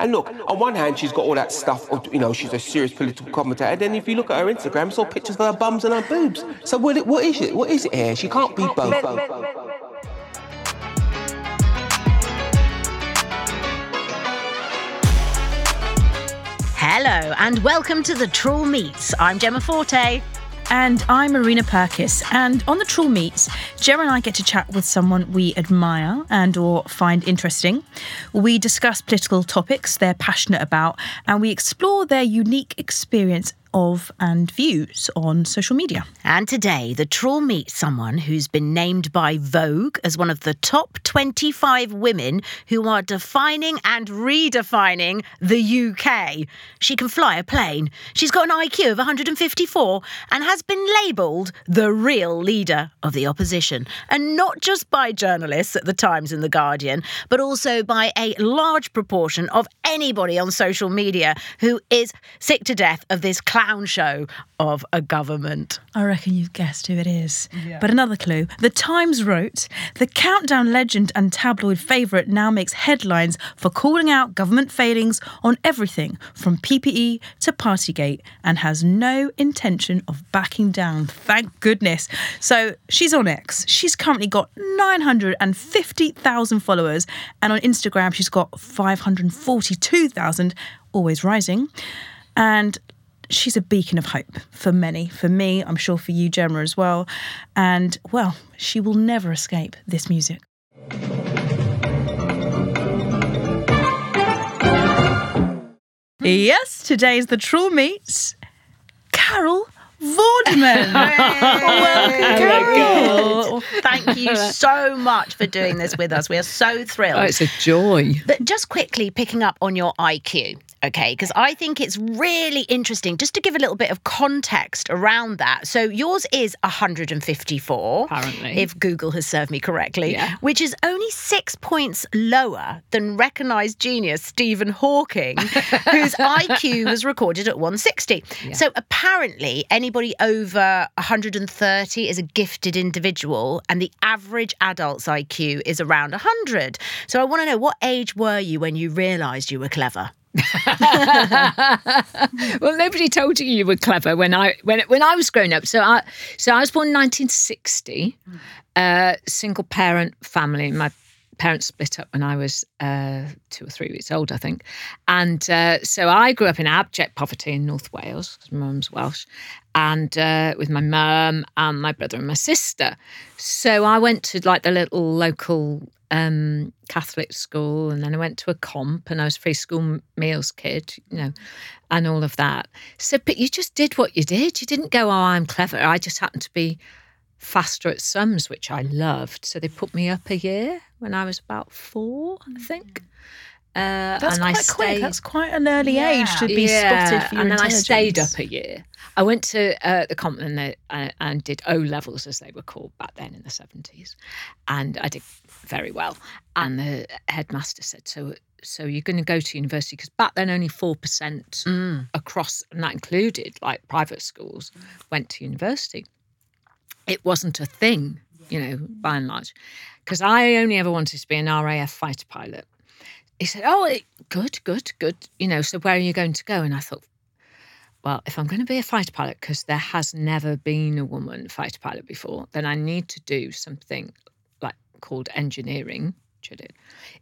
And look, on one hand, she's got all that stuff, of, you know, she's a serious political commentator. And Then if you look at her Instagram, it's all pictures of her bums and her boobs. So what, what is it? What is it here? She can't be both. Hello, and welcome to the Trawl Meets. I'm Jemma Forte. And I'm Marina Purkiss. And on the Trawl Meets, Jemma and I get to chat with someone we admire and or find interesting. We discuss political topics they're passionate about, and we explore their unique experience of and views on social media. And today, the Trawl meets someone who's been named by Vogue as one of the top 25 women who are defining and redefining the UK. She can fly a plane. She's got an IQ of 154 and has been labelled the real leader of the opposition. And not just by journalists at the Times and the Guardian, but also by a large proportion of anybody on social media who is sick to death of this clown show of a government. I reckon you've guessed who it is. But another clue The Times wrote The countdown legend and tabloid favourite now makes headlines for calling out government failings on everything from PPE to Partygate and has no intention of backing down. Thank goodness. So she's on X. She's currently got 950,000 followers, and on Instagram, she's got 542,000, always rising. And she's a beacon of hope for many, for me, I'm sure for you, Jemma, as well. And well, she will never escape this music. Yes, today's the Trawl Meets Carol Vorderman. Welcome, oh Carol. Thank you so much for doing this with us. We are so thrilled. Oh, it's a joy. But just quickly picking up on your IQ, okay, because I think it's really interesting just to give a little bit of context around that. So yours is 154, Apparently. if Google has served me correctly, Yeah. which is only six points lower than recognised genius Stephen Hawking, whose IQ was recorded at 160. So apparently, anybody over 130 is a gifted individual, and the average adult's IQ is around 100. So I want to know what age were you when you realised you were clever? Well, nobody told you you were clever when I when when I was growing up. So I so I was born in 1960, uh, single parent family. My parents split up when I was uh, two or three weeks old, I think, and uh, so I grew up in abject poverty in North Wales because my mum's Welsh, and uh, with my mum and my brother and my sister. So I went to like the little local um, Catholic school, and then I went to a comp, and I was free school meals kid, you know, and all of that. So, but you just did what you did. You didn't go, "Oh, I'm clever." I just happened to be faster at sums, which I loved. So they put me up a year when I was about four, I think. Uh, That's and quite I quick. stayed, That's quite an early age to be spotted for your and then I stayed up a year. I went to uh, the Compton and, uh, and did O levels, as they were called back then in the seventies, and I did very well. And the headmaster said, "So, so you're going to go to university?" Because back then, only four percent across, and that included like private schools, went to university. It wasn't a thing, you know, by and large, because I only ever wanted to be an RAF fighter pilot he said, "Oh, it- good, good, good. You know, so where are you going to go?" And I thought, well, if I'm going to be a fighter pilot, because there has never been a woman fighter pilot before, then I need to do something like called engineering,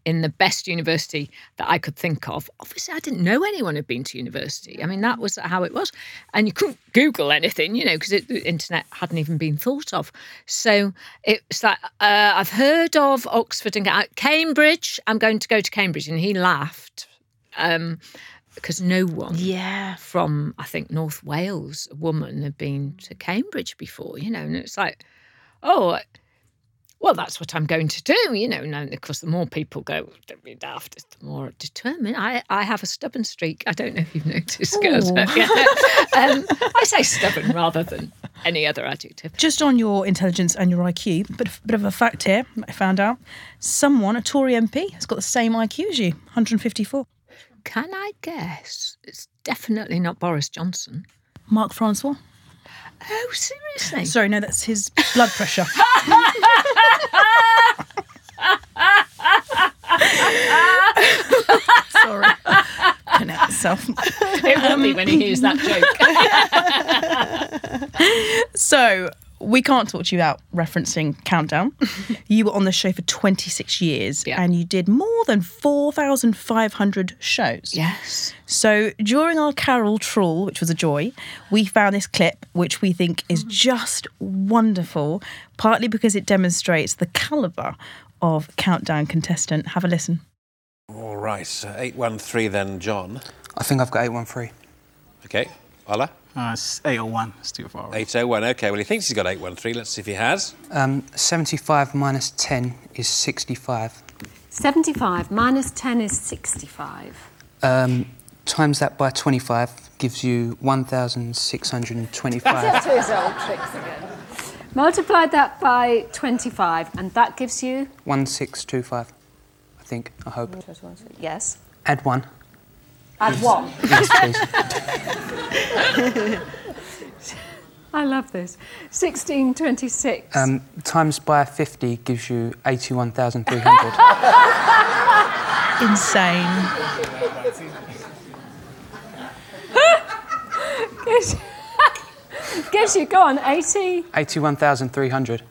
in the best university that I could think of. Obviously, I didn't know anyone had been to university. I mean, that was how it was, and you couldn't Google anything, you know, because the internet hadn't even been thought of. So it's like uh, I've heard of Oxford and Ca- Cambridge. I'm going to go to Cambridge, and he laughed. Um, because no one Yeah. from I think North Wales, a woman had been to Cambridge before, you know, and it's like, oh, well, that's what I'm going to do, you know. And of course, the more people go, don't the more determined. I, I have a stubborn streak. I don't know if you've noticed, girls. yeah. um, I say stubborn rather than any other adjective. Just on your intelligence and your IQ, but a bit of a fact here I found out. Someone, a Tory MP, has got the same IQ as you, 154. Can I guess? It's definitely not Boris Johnson. Mark Francois. Oh, seriously? Sorry, no, that's his blood pressure. Sorry. myself. It will be when he hears that um, joke. So we can't talk to you out referencing Countdown. you were on the show for 26 years Yeah. and you did more than 4,500 shows. yes. So during our Carol Trawl, which was a joy, we found this clip which we think is mm-hmm. just wonderful, partly because it demonstrates the calibre of Countdown contestant. Have a listen. All right, so 813 then, John. I think I've got 813. Okay, Ola. Uh, it's 801. It's too far. away. 801, okay, well, he thinks he's got 813. Let's see if he has. Um, 75 minus 10 is 65. 75 minus 10 is 65. Um, times that by 25 gives you 1,625. Back to his old tricks again. Multiply that by 25, and that gives you. 1625, I think, I hope. Yes. Add one. Add one. Yes, please. I love this. 1626. Um, times by 50 gives you 81,300. Insane. gives, gives you, go on, 80. 81,300.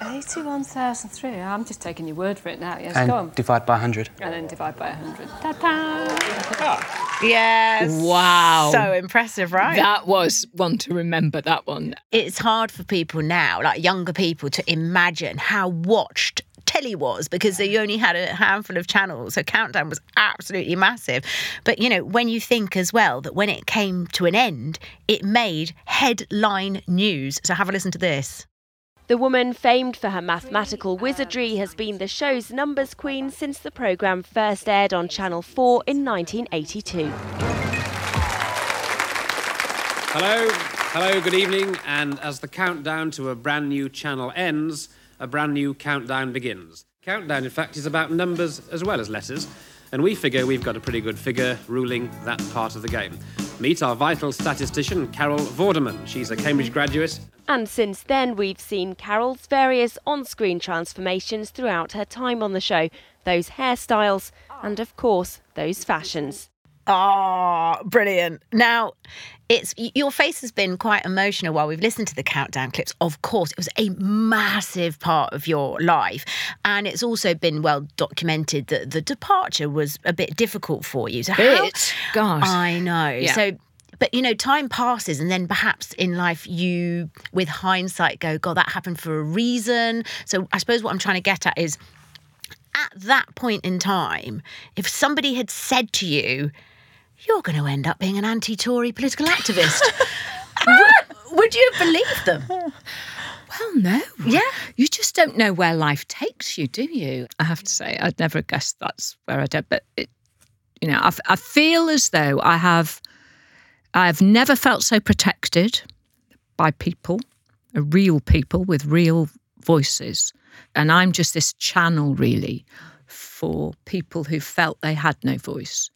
81,003. I'm just taking your word for it now. Yes, go on. Divide by 100. And then divide by 100. Ta-ta! Yes. Wow. So impressive, right? That was one to remember, that one. it's hard for people now, like younger people, to imagine how watched telly was because they only had a handful of channels. So Countdown was absolutely massive. But you know, when you think as well that when it came to an end, it made headline news. So have a listen to this. The woman famed for her mathematical wizardry has been the show's numbers queen since the programme first aired on Channel 4 in 1982. Hello, hello, good evening. And as the countdown to a brand new channel ends, a brand new countdown begins. Countdown, in fact, is about numbers as well as letters, and we figure we've got a pretty good figure ruling that part of the game. Meet our vital statistician, Carol Vorderman. She's a Cambridge graduate. And since then, we've seen Carol's various on screen transformations throughout her time on the show those hairstyles, and of course, those fashions. Oh, brilliant. Now, it's your face has been quite emotional while we've listened to the countdown clips. Of course, it was a massive part of your life. And it's also been well documented that the departure was a bit difficult for you. So how- Bit? God. I know. Yeah. So but you know, time passes, and then perhaps in life, you, with hindsight, go, God, that happened for a reason. So I suppose what I'm trying to get at is at that point in time, if somebody had said to you, you're going to end up being an anti Tory political activist, would, would you have believed them? Well, no. Yeah. You just don't know where life takes you, do you? I have to say, I'd never guessed that's where I'd end. But, it, you know, I feel as though I have, I've never felt so protected by people, uh, real people with real voices. And I'm just this channel, really, for people who felt they had no voice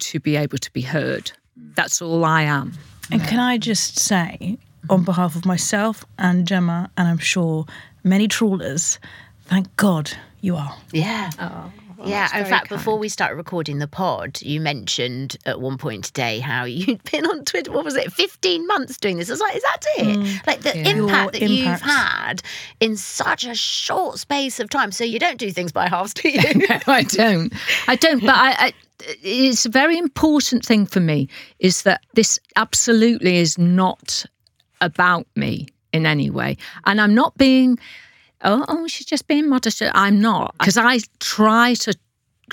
to be able to be heard. That's all I am. And can I just say, on behalf of myself and Jemma, and I'm sure many trawlers, thank God you are. Yeah. Oh, yeah. In very fact, before we started recording the pod, you mentioned at one point today how you'd been on Twitter. What was it? Fifteen months doing this. I was like, is that it? Mm, like the Yeah. impact Your that you've had in such a short space of time. So you don't do things by halves, do you? no, I don't. I don't. But I, I, it's a very important thing for me is that this absolutely is not about me in any way, and I'm not being. Oh, oh she's just being modest. I'm not because I try to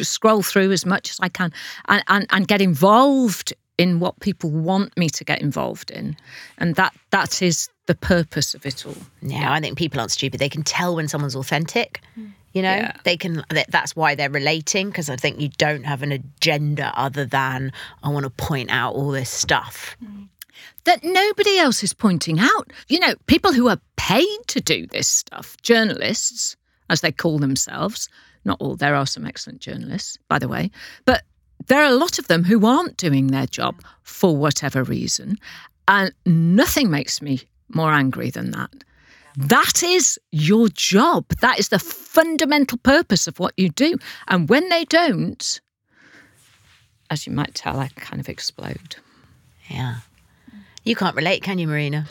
scroll through as much as I can and, and, and get involved in what people want me to get involved in, and that that is the purpose of it all. Yeah, I think people aren't stupid. They can tell when someone's authentic. Hmm. You know, Yeah. they can. that- That's why they're relating because I think you don't have an agenda other than I want to point out all this stuff. that nobody else is pointing out. You know, people who are paid to do this stuff, journalists, as they call themselves, not all, there are some excellent journalists, by the way, but there are a lot of them who aren't doing their job for whatever reason. And nothing makes me more angry than that. That is your job. That is the fundamental purpose of what you do. And when they don't, as you might tell, I kind of explode. Yeah. You can't relate, can you, Marina?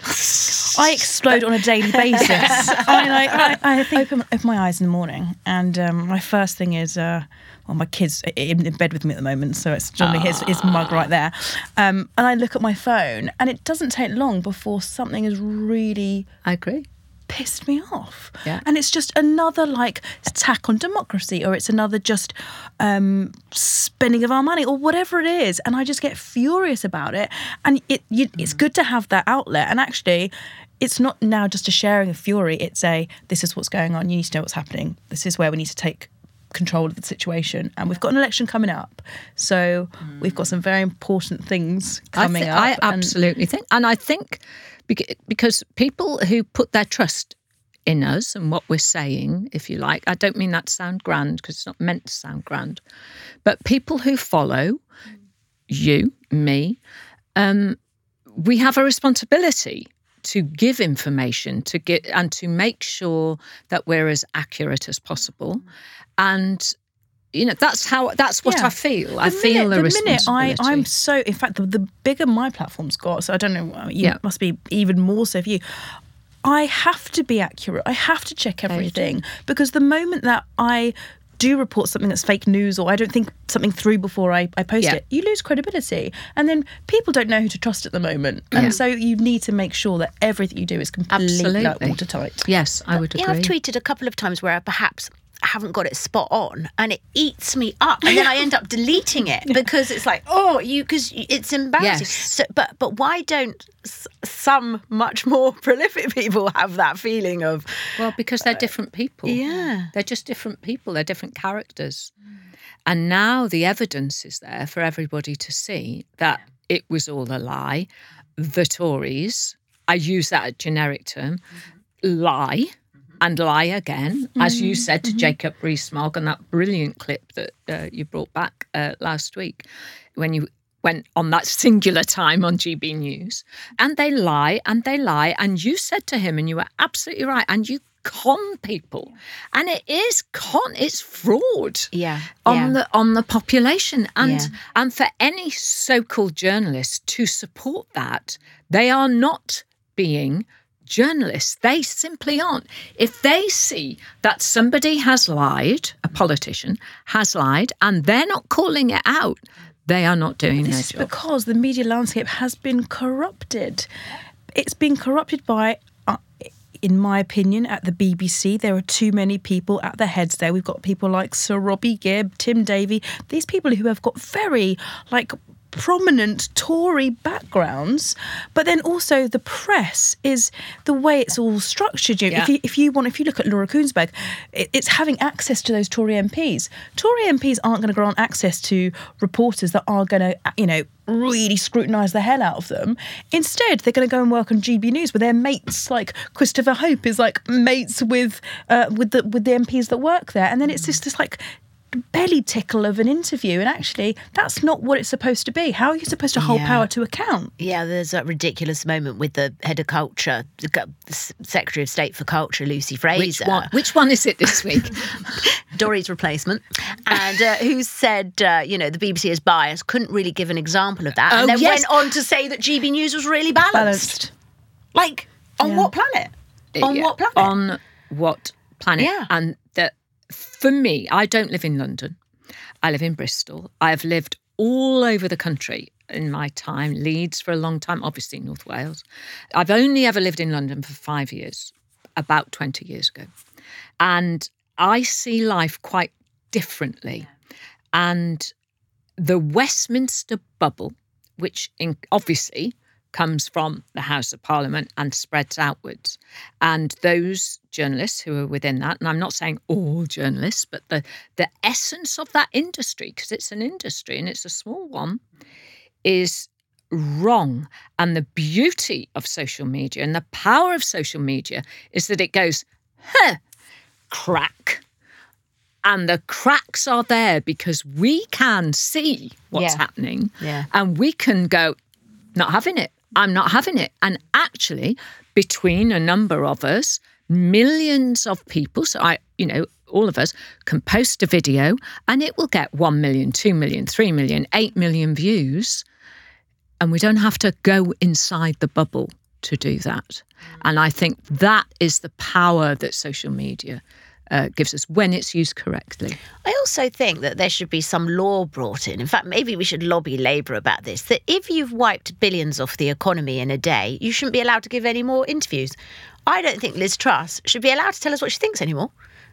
I explode on a daily basis. I like I, I think open, open my eyes in the morning, and um, my first thing is, uh, well, my kid's in, in bed with me at the moment, so it's generally his, his mug right there, um, and I look at my phone, and it doesn't take long before something is really. I agree pissed me off. Yeah. And it's just another like attack on democracy or it's another just um, spending of our money or whatever it is. And I just get furious about it. And it you, it's good to have that outlet. And actually, it's not now just a sharing of fury. It's a this is what's going on. You need to know what's happening. This is where we need to take control of the situation. And we've got an election coming up. So we've got some very important things coming I thi- up. I and- absolutely think, and I think because people who put their trust in us and what we're saying, if you like, I don't mean that to sound grand because it's not meant to sound grand, but people who follow you, me, um, we have a responsibility to give information to get and to make sure that we're as accurate as possible. And you know that's how that's what Yeah. i feel i The feel minute, the, the minute I I'm so in fact the, the bigger my platform's got, so I don't know, uh, you Yeah. must be even more so for you. I have to be accurate. I have to check you do. everything because the moment that I do report something that's fake news or I don't think something through before I, I post Yeah. it, you lose credibility. And then people don't know who to trust at the moment. And Yeah. so you need to make sure that everything you do is completely like, Absolutely. watertight. yes i would Yeah, agree I've tweeted a couple of times where I perhaps haven't got it spot on and it eats me up and then I end up deleting it because it's like oh you because it's embarrassing Yes. so but but why don't s- some much more prolific people have that feeling of Well, because they're uh, different people. yeah. They're just different people. They're different characters. And now the evidence is there for everybody to see that it was all a lie. The Tories, I use that generic term, mm-hmm. lie and lie again, as you said to Jacob Rees-Mogg on that brilliant clip that uh, you brought back uh, last week when you went on that singular time on GB News. And they lie and they lie. And you said to him, and you were absolutely right, and you con people. And it is con, it's fraud yeah on yeah. the on the population and Yeah. and for any so-called journalist to support that they are not being journalists they simply aren't if they see that somebody has lied a politician has lied and they're not calling it out they are not doing This their is job because the media landscape has been corrupted. It's been corrupted by, uh, in my opinion, at the BBC, there are too many people at the heads there. We've got people like Sir Robbie Gibb, Tim Davie, these people who have got very, like, prominent Tory backgrounds, but then also the press is the way it's all structured. You, Yeah. if you if you want, if you look at Laura Kuenssberg, it, it's having access to those Tory MPs. Tory MPs aren't going to grant access to reporters that are going to, you know, really scrutinise the hell out of them. Instead, they're going to go and work on GB News with their mates. Like Christopher Hope is like mates with uh, with the with the MPs that work there, and then it's just this like belly tickle of an interview and actually that's not what it's supposed to be how are you supposed to hold Yeah. power to account Yeah, there's that ridiculous moment with the head of culture, the Secretary of State for Culture, Lucy which Frazer. one which one is it this week Dorries' replacement, and uh, who said, uh, you know, the BBC is biased, couldn't really give an example of that, Oh, and then yes. went on to say that GB News was really balanced. balanced Like, on Yeah. what planet? On Yeah, what planet? On what planet? Yeah. And that for me, I don't live in London. I live in Bristol. I've lived all over the country in my time, Leeds for a long time, obviously North Wales. I've only ever lived in London for five years, about 20 years ago. And I see life quite differently. And the Westminster bubble, which in, obviously comes from the House of Parliament and spreads outwards. And those journalists who are within that, and I'm not saying all journalists, but the, the essence of that industry, because it's an industry and it's a small one, is wrong. And the beauty of social media and the power of social media is that it goes, huh, crack. And the cracks are there because we can see what's Yeah. happening Yeah. and we can go, not having it. I'm not having it. And actually, between a number of us, millions of people. So I, you know, all of us can post a video and it will get 1 million, 2 million, 3 million, 8 million views. And we don't have to go inside the bubble to do that. And I think that is the power that social media uh, gives us when it's used correctly. I also think that there should be some law brought in. In fact, maybe we should lobby Labour about this that if you've wiped billions off the economy in a day, you shouldn't be allowed to give any more interviews. I don't think Liz Truss should be allowed to tell us what she thinks anymore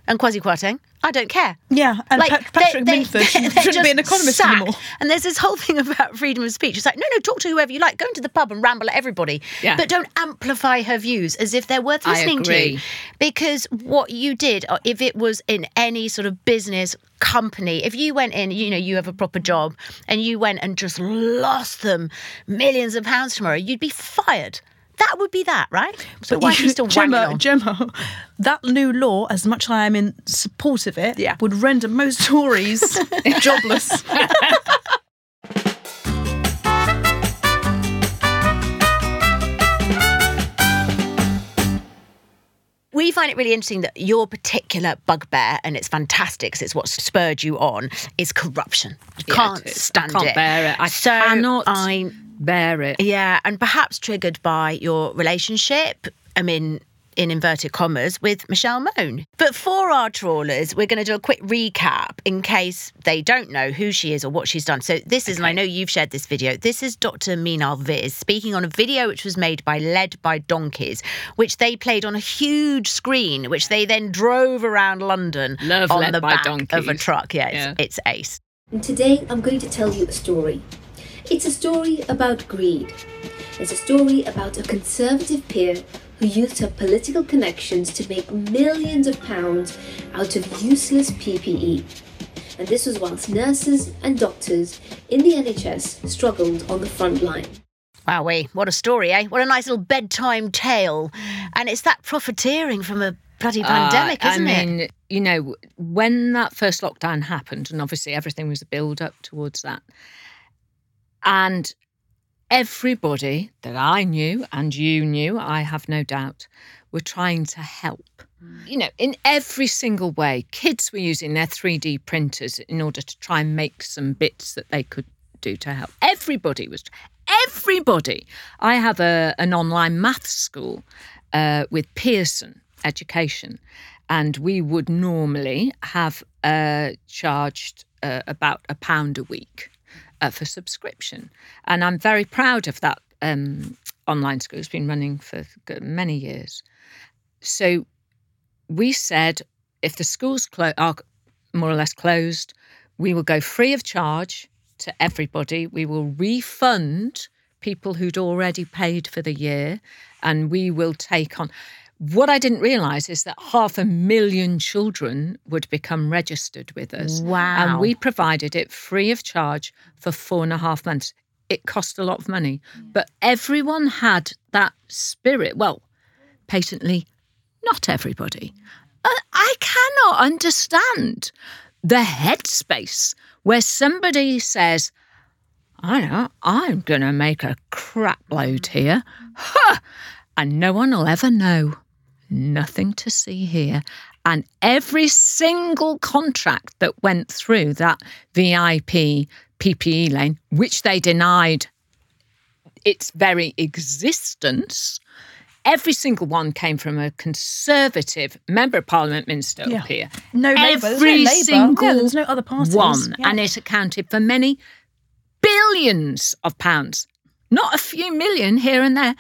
and Kwasi Kwarteng. I don't care. Yeah, and like, Pat- Patrick they, Minford they, shouldn't be an economist sacked. anymore. And there's this whole thing about freedom of speech. It's like, no, no, talk to whoever you like. Go into the pub and ramble at everybody. Yeah. But don't amplify her views as if they're worth I listening agree. to. Because what you did, uh, if it was in any sort of business company, if you went in, you know, you have a proper job and you went and just lost them millions of pounds tomorrow, you'd be fired. That would be that, right? So why are you still Jemma? Jemma, that new law, as much as I am in support of it, Yeah. would render most Tories jobless. We find it really interesting that your particular bugbear, and it's fantastic because it's what spurred you on, is corruption. You Yeah, can't it stand I can't bear it. I so cannot I, bear it. yeah, and perhaps triggered by your relationship. I mean, in inverted commas, with Michelle Mone. But for our trawlers, we're going to do a quick recap in case they don't know who she is or what she's done. So this is, and I know you've shared this video. This is Dr. Meenal Viz speaking on a video which was made by Led by Donkeys, which they played on a huge screen, which they then drove around London Love on Led the by back of a truck. Yeah, it's, Yeah. it's ace. And today I'm going to tell you a story. It's a story about greed. It's a story about a conservative peer who used her political connections to make millions of pounds out of useless PPE. And this was whilst nurses and doctors in the NHS struggled on the front line. Wowee, what a story, eh? What a nice little bedtime tale. And it's that profiteering from a bloody pandemic, Uh, isn't I it? mean, you know, when that first lockdown happened, and obviously everything was a build up towards that, and everybody that I knew and you knew, I have no doubt, were trying to help. You know, in every single way, kids were using their 3D printers in order to try and make some bits that they could do to help. Everybody was, everybody. I have a, an online math school uh, with Pearson Education, and we would normally have uh, charged uh, about a pound a week uh, for subscription. And I'm very proud of that um, online school. It's been running for many years. So we said if the schools clo- are more or less closed, we will go free of charge to everybody. We will refund people who'd already paid for the year, and we will take on. What I didn't realise is that half a million children would become registered with us. Wow. And we provided it free of charge for four and a half months. It cost a lot of money, but everyone had that spirit. Well, patently, not everybody. Uh, I cannot understand the headspace where somebody says, I know, I'm going to make a crap load here. Huh! And no one will ever know. Nothing to see here. And every single contract that went through that VIP PPE lane, which they denied its very existence, every single one came from a conservative member of parliament minister Yeah. up here. No Labour. There's no Every Labour. Yeah, there's no other parties. one, Yeah. and it accounted for many billions of pounds, not a few million here and there,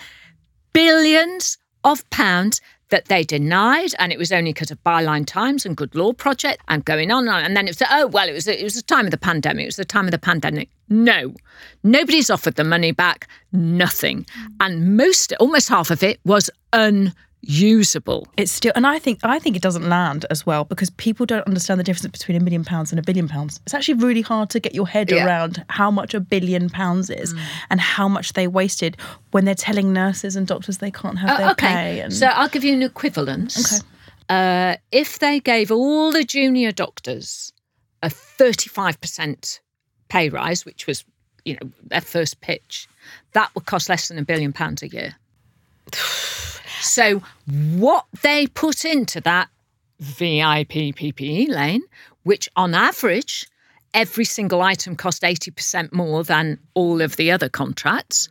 billions of pounds that they denied, and it was only because of Byline Times and Good Law Project and going on and on. And then it was, oh well, it was it was the time of the pandemic. It was the time of the pandemic. No, nobody's offered the money back. Nothing, and most, almost half of it was unusable. It's still, and I think I think it doesn't land as well because people don't understand the difference between a million pounds and a billion pounds. It's actually really hard to get your head Yeah. around how much a billion pounds is and how much they wasted when they're telling nurses and doctors they can't have Uh, their okay, pay. And so I'll give you an equivalence. Okay. Uh, if they gave all the junior doctors a 35% pay rise, which was, you know, their first pitch, that would cost less than a billion pounds a year. So what they put into that VIP PPE lane, which on average, every single item cost 80% more than all of the other contracts,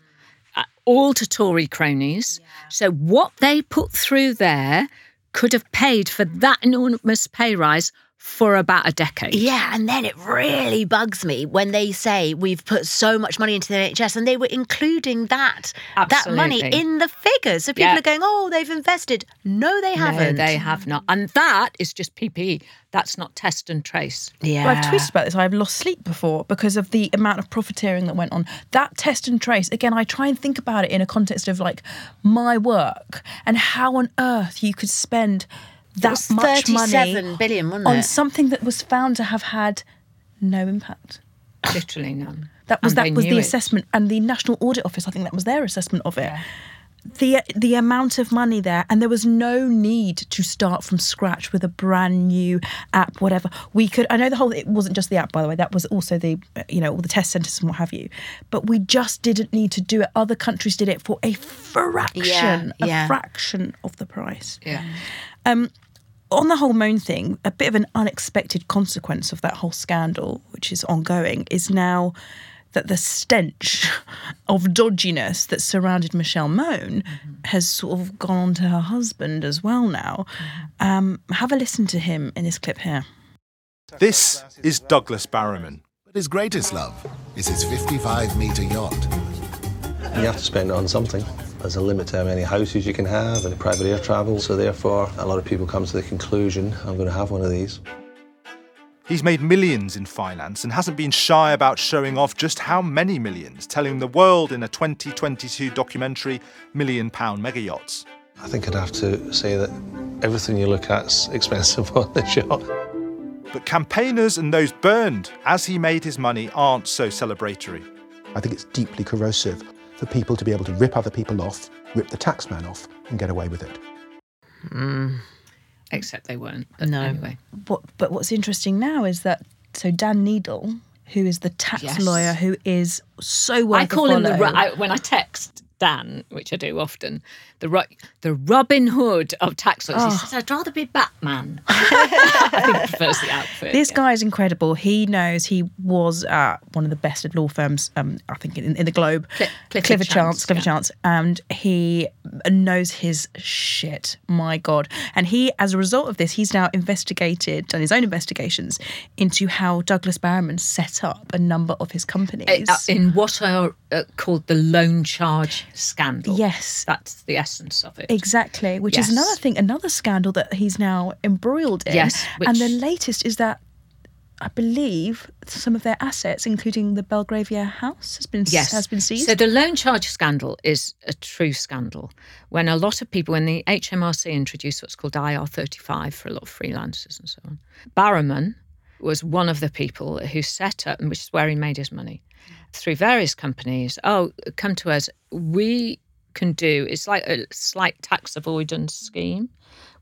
uh, all to Tory cronies. So what they put through there could have paid for that enormous pay rise for about a decade. Yeah, and then it really bugs me when they say we've put so much money into the NHS and they were including that that money in the figures. So people Yeah. are going, "Oh, they've invested." No, they haven't. No, they have not. And that is just PPE. That's not test and trace. Yeah. Well, I've tweeted about this. I've lost sleep before because of the amount of profiteering that went on. That test and trace, again, I try and think about it in a context of like my work and how on earth you could spend that much money 37 billion, wasn't on it? something that was found to have had no impact. Literally none. That was And that was the it. assessment, and the National Audit Office. I think that was their assessment of it. The the amount of money there, and there was no need to start from scratch with a brand new app, whatever. We could. I know the whole. It wasn't just the app, by the way. That was also the you know all the test centers and what have you. But we just didn't need to do it. Other countries did it for a fraction, Yeah, yeah. a fraction of the price. Yeah. Um, on the whole Mone thing, a bit of an unexpected consequence of that whole scandal, which is ongoing, is now that the stench of dodginess that surrounded Michelle Mone has sort of gone on to her husband as well now. Um, have a listen to him in this clip here. This is Douglas Barrowman. But his greatest love is his 55 metre yacht. You have to spend it on something. There's a limit to how many houses you can have and private air travel, so therefore a lot of people come to the conclusion, I'm going to have one of these. He's made millions in finance and hasn't been shy about showing off just how many millions, telling the world in a 2022 documentary, Million Pound Mega Yachts. I think I'd have to say that everything you look at's expensive on this yacht. But campaigners and those burned as he made his money aren't so celebratory. I think it's deeply corrosive for people to be able to rip other people off, rip the taxman off, and get away with it. Hmm. Except they weren't. But No. Anyway. What, but what's interesting now is that so Dan Neidle, who is the tax Yes. lawyer, who is so worth I call a him the follow. I, when I text Dan, which I do often, the Ro- the Robin Hood of tax lawyers. Oh. He says, "I'd rather be Batman." I think he prefers the outfit. This yeah. guy is incredible. He knows he was at one of the best at law firms, um, I think, in, in the globe. Cli- Clifford Clifford Chance, Chance, Clifford yeah. Chance, and he knows his shit. My God! And he, as a result of this, he's now investigated, done his own investigations into how Douglas Barrowman set up a number of his companies. Uh, in what are uh, called the loan charge scandal. Yes. That's the essence of it. Exactly, which Yes. is another thing, another scandal that he's now embroiled in. Yes, and the latest is that I believe some of their assets, including the Belgravia house, has been Yes. has been seized. So the loan charge scandal is a true scandal. When a lot of people, when the HMRC introduced what's called IR35 for a lot of freelancers and so on, Barrowman was one of the people who set up, and which is where he made his money, through various companies. Oh, come to us. We can do, it's like a slight tax avoidance scheme.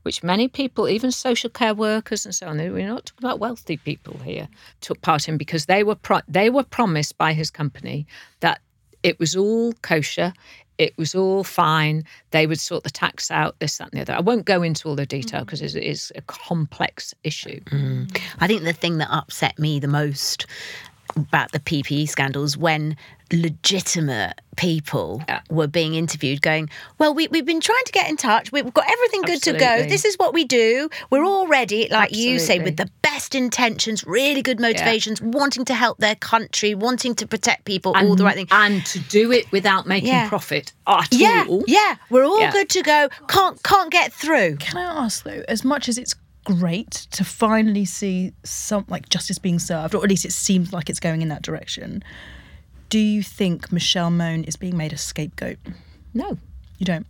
Which many people, even social care workers and so on, we're not talking about wealthy people here, took part in because they were pro- they were promised by his company that it was all kosher, it was all fine. They would sort the tax out, this, that, and the other. I won't go into all the detail mm. because it is a complex issue. Mm. I think the thing that upset me the most about the PPE scandals when legitimate people were being interviewed going, Well, we, we've been trying to get in touch. We've got everything good to go. This is what we do. We're all ready, like you say, with the best intentions, really good motivations, wanting to help their country, wanting to protect people, all the right thing. And to do it without making Yeah. profit at Yeah, all. yeah, we're all Yeah. good to go. Can't can't get through. Can I ask though, as much as it's great to finally see some like justice being served, or at least it seems like it's going in that direction, do you think Michelle Mone is being made a scapegoat? No. You don't.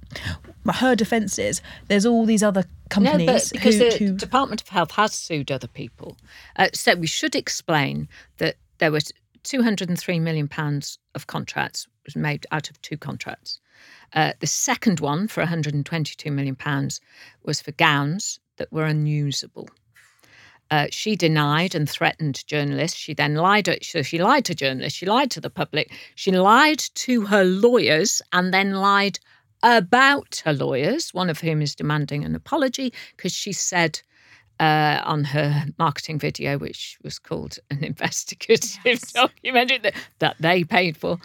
Her defence is there's all these other companies No, but because who, the who Department of Health has sued other people. Uh, so we should explain that there was 203 million pounds of contracts was made out of two contracts. Uh, the second one for 122 million pounds was for gowns that were unusable. Uh, she denied and threatened journalists. She then lied. So she lied to journalists. She lied to the public. She lied to her lawyers and then lied about her lawyers, one of whom is demanding an apology because she said uh, on her marketing video, which was called an investigative yes. documentary that, that they paid for,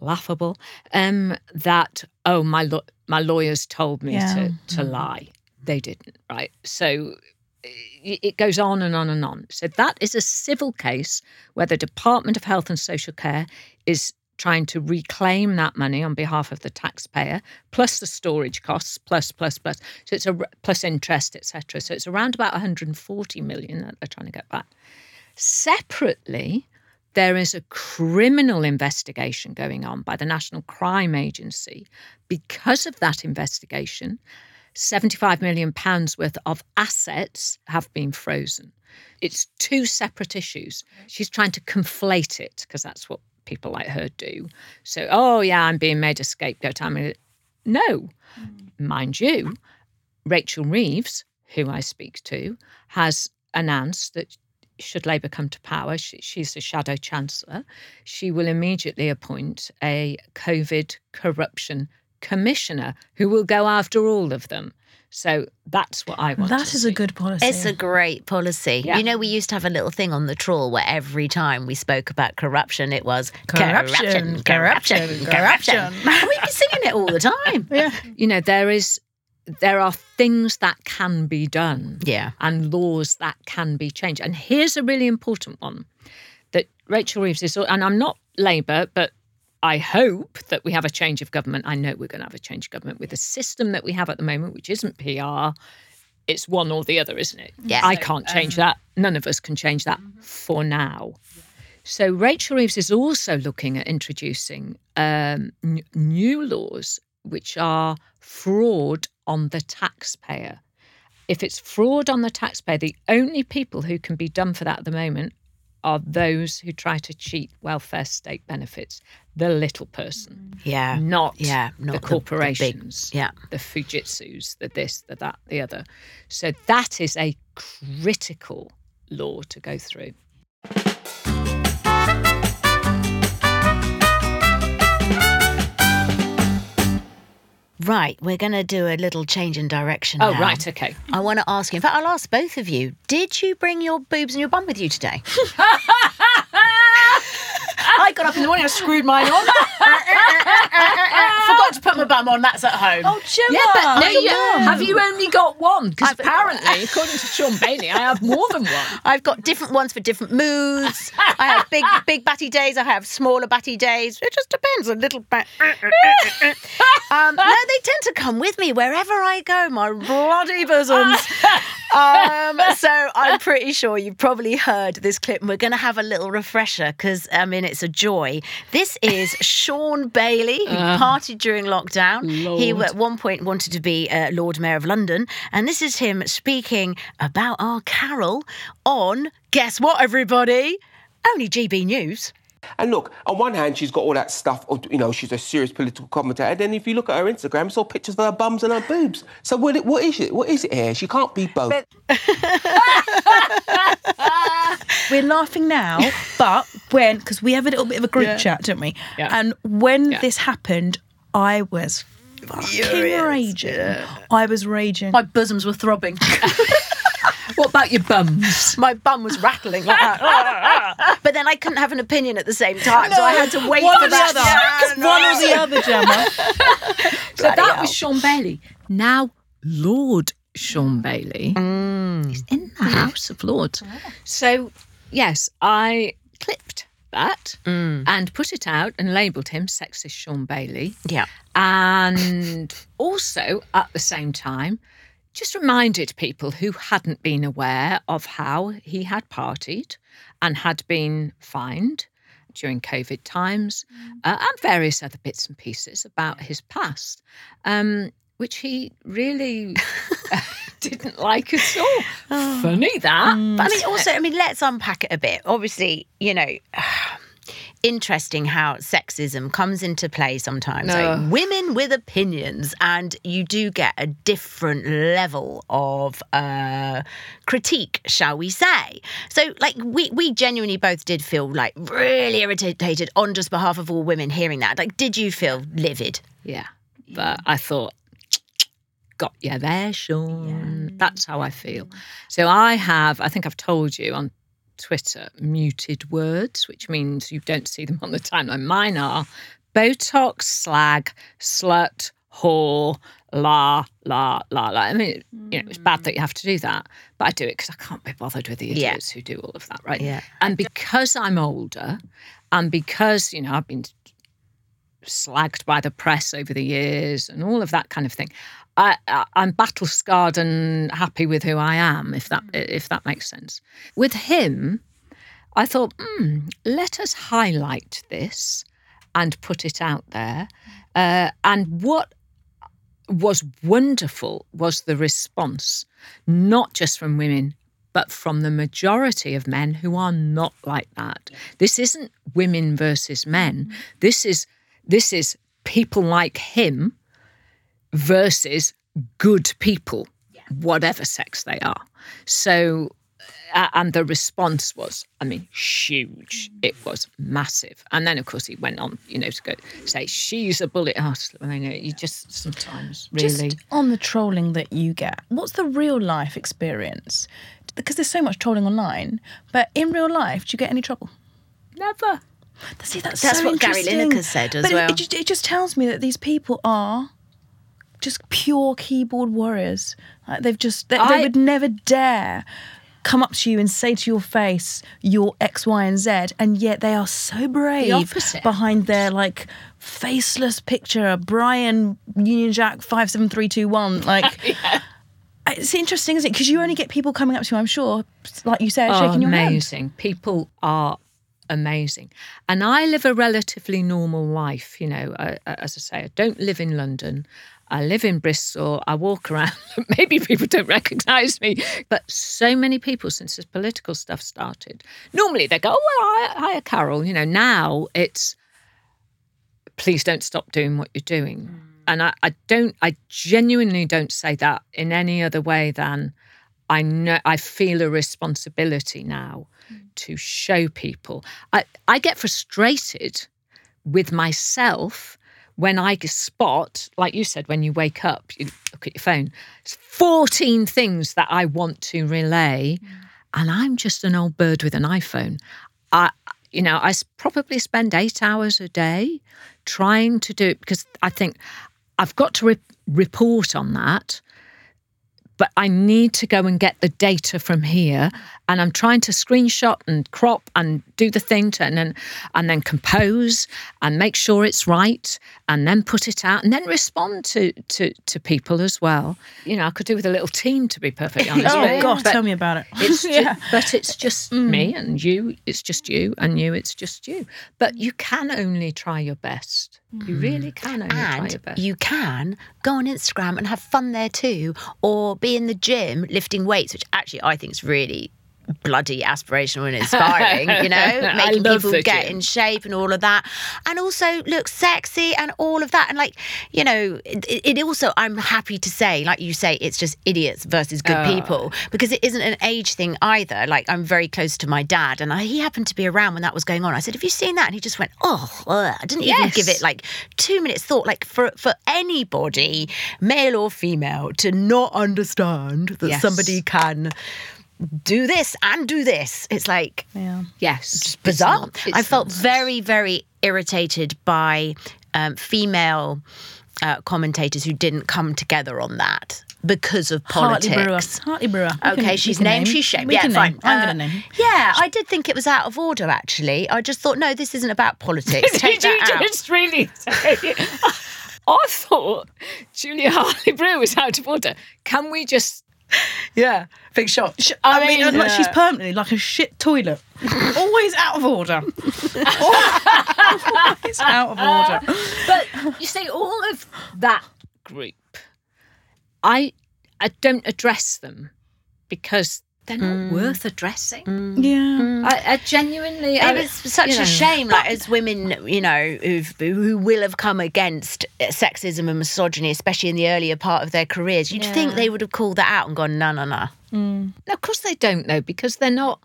laughable, um, that, oh, my, lo- my lawyers told me yeah. to, to mm. lie. They didn't, right? So it goes on and on and on. So that is a civil case where the Department of Health and Social Care is trying to reclaim that money on behalf of the taxpayer, plus the storage costs, plus plus plus. So it's a plus interest, etc. So it's around about 140 million that they're trying to get back. Separately, there is a criminal investigation going on by the National Crime Agency. Because of that investigation, 75 million pounds worth of assets have been frozen. It's two separate issues. She's trying to conflate it because that's what people like her do. So, oh yeah, I'm being made a scapegoat. I mean, no, hmm. mind you, Rachel Reeves, who I speak to, has announced that should Labour come to power, she, she's the shadow chancellor, she will immediately appoint a COVID corruption commissioner who will go after all of them. So that's what I want. That is see. a good policy. It's a great policy. Yeah. You know, we used to have a little thing on the trawl where every time we spoke about corruption, it was corruption, corruption, corruption. corruption. and we'd be singing it all the time. yeah. You know, there is there are things that can be done. Yeah. And laws that can be changed. And here's a really important one that Rachel Reeves is, and I'm not Labour, but I hope that we have a change of government. I know we're going to have a change of government with the system that we have at the moment, which isn't PR. It's one or the other, isn't it? Yeah. I can't change um, that. None of us can change that for now. So Rachel Reeves is also looking at introducing um, n- new laws which are fraud on the taxpayer. If it's fraud on the taxpayer, the only people who can be done for that at the moment are those who try to cheat welfare state benefits, the little person. Mm. Yeah. Not, yeah, not the corporations. The, big, yeah. The Fujitsus, the this, the that, the other. So that is a critical law to go through. Right, we're going to do a little change in direction. Oh, now. right, okay. I want to ask you. In fact, I'll ask both of you. Did you bring your boobs and your bum with you today? I got up in the morning, I screwed mine on. Forgot to put my bum on. That's at home. Oh, Jemma. Yeah, but no, you, have you only got one? Because apparently, according to Shaun Bailey, I have more than one. I've got different ones for different moods. I have big, big batty days. I have smaller batty days. It just depends. A little bit. um, no, they tend to come with me wherever I go. My bloody bosoms. um, so I'm pretty sure you've probably heard this clip, and we're going to have a little refresher because I mean it's a joy. This is Shaun Bailey who uh, partied during lockdown. Lord. He at one point wanted to be uh, Lord Mayor of London, and this is him speaking about our Carol on guess what, everybody? Only GB News. And look, on one hand, she's got all that stuff, you know, she's a serious political commentator. And then if you look at her Instagram, it's all pictures of her bums and her boobs. So what, what is it? What is it here? She can't be both. But... We're laughing now, but when, because we have a little bit of a group yeah. chat, don't we? Yeah. And when yeah. this happened, I was fucking raging. Yeah. I was raging. My bosoms were throbbing. What about your bums? My bum was rattling like that. but then I couldn't have an opinion at the same time, no, so I had to wait for that. Yeah, one or the other, Jemma. so that hell. was Shaun Bailey. Now, Lord Shaun Bailey mm. is in the House of Lords. So, yes, I clipped that mm. and put it out and labelled him sexist Shaun Bailey. Yeah. And also at the same time, just reminded people who hadn't been aware of how he had partied and had been fined during COVID times mm. uh, and various other bits and pieces about his past, um, which he really didn't like at all. Oh. Funny that. Mm. But I mean, also, I mean, let's unpack it a bit. Obviously, you know interesting how sexism comes into play sometimes. No. Like women with opinions, and you do get a different level of uh, critique, shall we say? So, like, we we genuinely both did feel like really irritated on just behalf of all women hearing that. Like, did you feel livid? Yeah. But I thought, got you there, Shaun. That's how I feel. So I have, I think I've told you on Twitter, muted words, which means you don't see them on the timeline. Mine are Botox, slag, slut, whore, la, la, la, la. I mean, you know, it's bad that you have to do that, but I do it because I can't be bothered with the Yeah. idiots who do all of that, right? Yeah. And because I'm older and because, you know, I've been slagged by the press over the years and all of that kind of thing. I, I'm battle scarred and happy with who I am, if that if that makes sense. With him, I thought, hmm, let us highlight this and put it out there. Uh, and what was wonderful was the response, not just from women, but from the majority of men who are not like that. This isn't women versus men. This is this is people like him versus good people, whatever sex they are. So, uh, and the response was, I mean, huge. It was massive. And then, of course, he went on, you know, to go say, she's a bullet. Oh, I mean, you just sometimes really. Just on the trolling that you get, what's the real life experience? Because there's so much trolling online, but in real life, do you get any trouble? Never. See, that's, That's so what Gary interesting. Lineker said as but it- well. It, just, it just tells me that these people are just pure keyboard warriors. Like they've just, they, they would never dare come up to you and say to your face your X, Y, and Z, and yet they are so brave opposite. behind their like faceless picture, Brian Union Jack five seven three two one. Like, it's interesting, isn't it? Because you only get people coming up to you, I'm sure, like you said, Oh, shaking your hand. amazing. People are amazing. And I live a relatively normal life, you know. I, I- as I say, I don't live in London. I live in Bristol. I walk around. Maybe people don't recognise me, but so many people since this political stuff started. Normally they go, "Oh well, hiya, Carol." You know, now it's please don't stop doing what you're doing. Hmm. And I, I don't, I genuinely don't say that in any other way than I know I feel a responsibility now hmm. to show people. I, I get frustrated with myself when I spot, like you said, when you wake up, you look at your phone, it's 14 things that I want to relay, mm. and I'm just an old bird with an iPhone. I, you know, I probably spend eight hours a day trying to do it because I think I've got to re- report on that but I need to go and get the data from here. And I'm trying to screenshot and crop and do the thing to, and then and then compose and make sure it's right and then put it out and then respond to to to people as well. You know, I could do with a little team to be perfectly honest. Oh, God, but tell me about it. It's ju- but it's just mm. me and you. It's just you and you. It's just you. But you can only try your best. You mm. really can only try your And best. you can go on Instagram and have fun there too, or be in the gym lifting weights, which actually I think is really bloody aspirational and inspiring, you know, making people get gym. in shape and all of that. And also look sexy and all of that. And like, you know, it, it also, I'm happy to say, like you say, it's just idiots versus good Oh. people because it isn't an age thing either. Like, I'm very close to my dad and I, he happened to be around when that was going on. I said, Have you seen that? And he just went, Oh, ugh." I didn't even give it like two minutes thought. Like, for, for anybody, male or female, to not understand that Yes. somebody can do this and do this. It's like Yeah. yes, just bizarre. not- it's I felt nonsense. very, very irritated by um, female uh, commentators who didn't come together on that because of Hartley Brewer. politics. Hartley Brewer. We Okay, can- she's named, name. she's shamed. We Yeah, can fine. name. I'm Uh, going to name. Yeah, I did think it was out of order, actually. I just thought, no, this isn't about politics. Take Did you that out. just really say? I thought Julia Hartley Brewer was out of order. Can we just? Yeah, big shot. I, mean, mean, like, she's uh, permanently like a shit toilet. Always out of order. Always out of order. But you see, all of that group, I I don't address them because they're not mm. worth addressing. Mm. Yeah. Mm. I, I genuinely. I, It was such a know, shame, like as women, you know, who've, who will have come against uh, sexism and misogyny, especially in the earlier part of their careers. You'd think they would have called that out and gone, no, no, no. No, of course they don't know because they're not.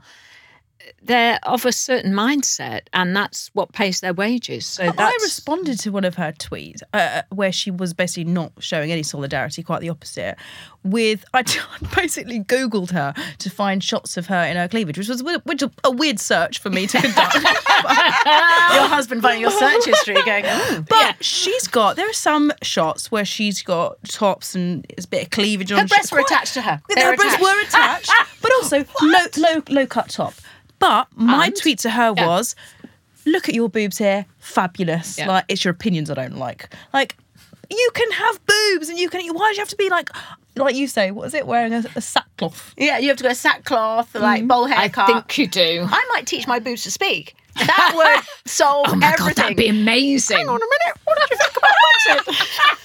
They're of a certain mindset, and that's what pays their wages. So I responded to one of her tweets uh, where she was basically not showing any solidarity, quite the opposite. With I basically googled her to find shots of her in her cleavage, which was which a weird search for me to conduct. your husband finding your search history going, oh. But she's got there are some shots where she's got tops and it's a bit of cleavage on. Her breasts were attached to her. Yeah, They her were breasts attached. were attached, but also low, low, low cut top. But my And? tweet to her Yeah. was, "Look at your boobs here, fabulous. Yeah. Like it's your opinions I don't like. Like you can have boobs and you can. Why do you have to be like, like you say? What is it? Wearing a, a sackcloth? Yeah, you have to go sackcloth, like mm. bowl haircut. I think you do. I might teach my boobs to speak. That would solve Oh my everything. god, that'd be amazing. Hang on a minute. What did you think about Brexit?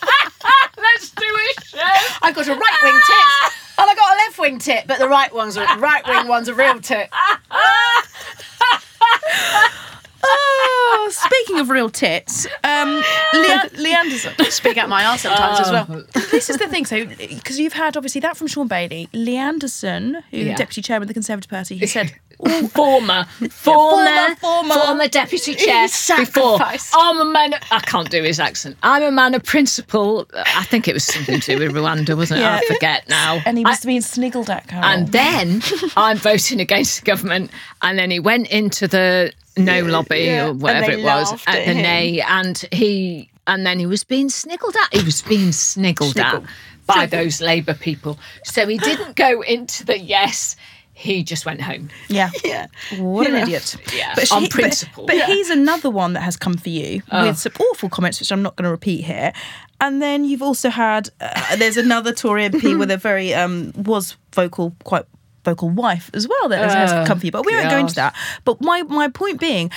Let's do a show. I've got a right wing tit and I got a left wing tit, but the right one's a right wing one's a real tit. Oh, speaking of real tits, um, Leanne, Lee Anderson. Speak out my arse sometimes as well. this is the thing. So, because you've had obviously that from Shaun Bailey, Lee Anderson, who Yeah. deputy chairman of the Conservative Party, who said former, former, Former, former. former deputy chair before. I'm a man. Of, I can't do his accent. I'm a man of principle. I think it was something to do with Rwanda, wasn't it? I forget now. and he was being sniggled at. Carol. And then I'm voting against the government. And then he went into the no lobby yeah. or whatever it was at at the him. nay. And he and then he was being sniggled at. He was being sniggled Sniggled. at by those Labour people. So he didn't go into the yes. He just went home. yeah, Yeah. what an Yeah. idiot. Yeah, But on she- but- principle. But, Yeah. he's another one that has come for you Oh. with some awful comments, which I'm not going to repeat here. And then you've also had uh, there's another Tory MP with a very um was vocal quite vocal wife as well that has, has come for you. But we won't go into that. But my my point being.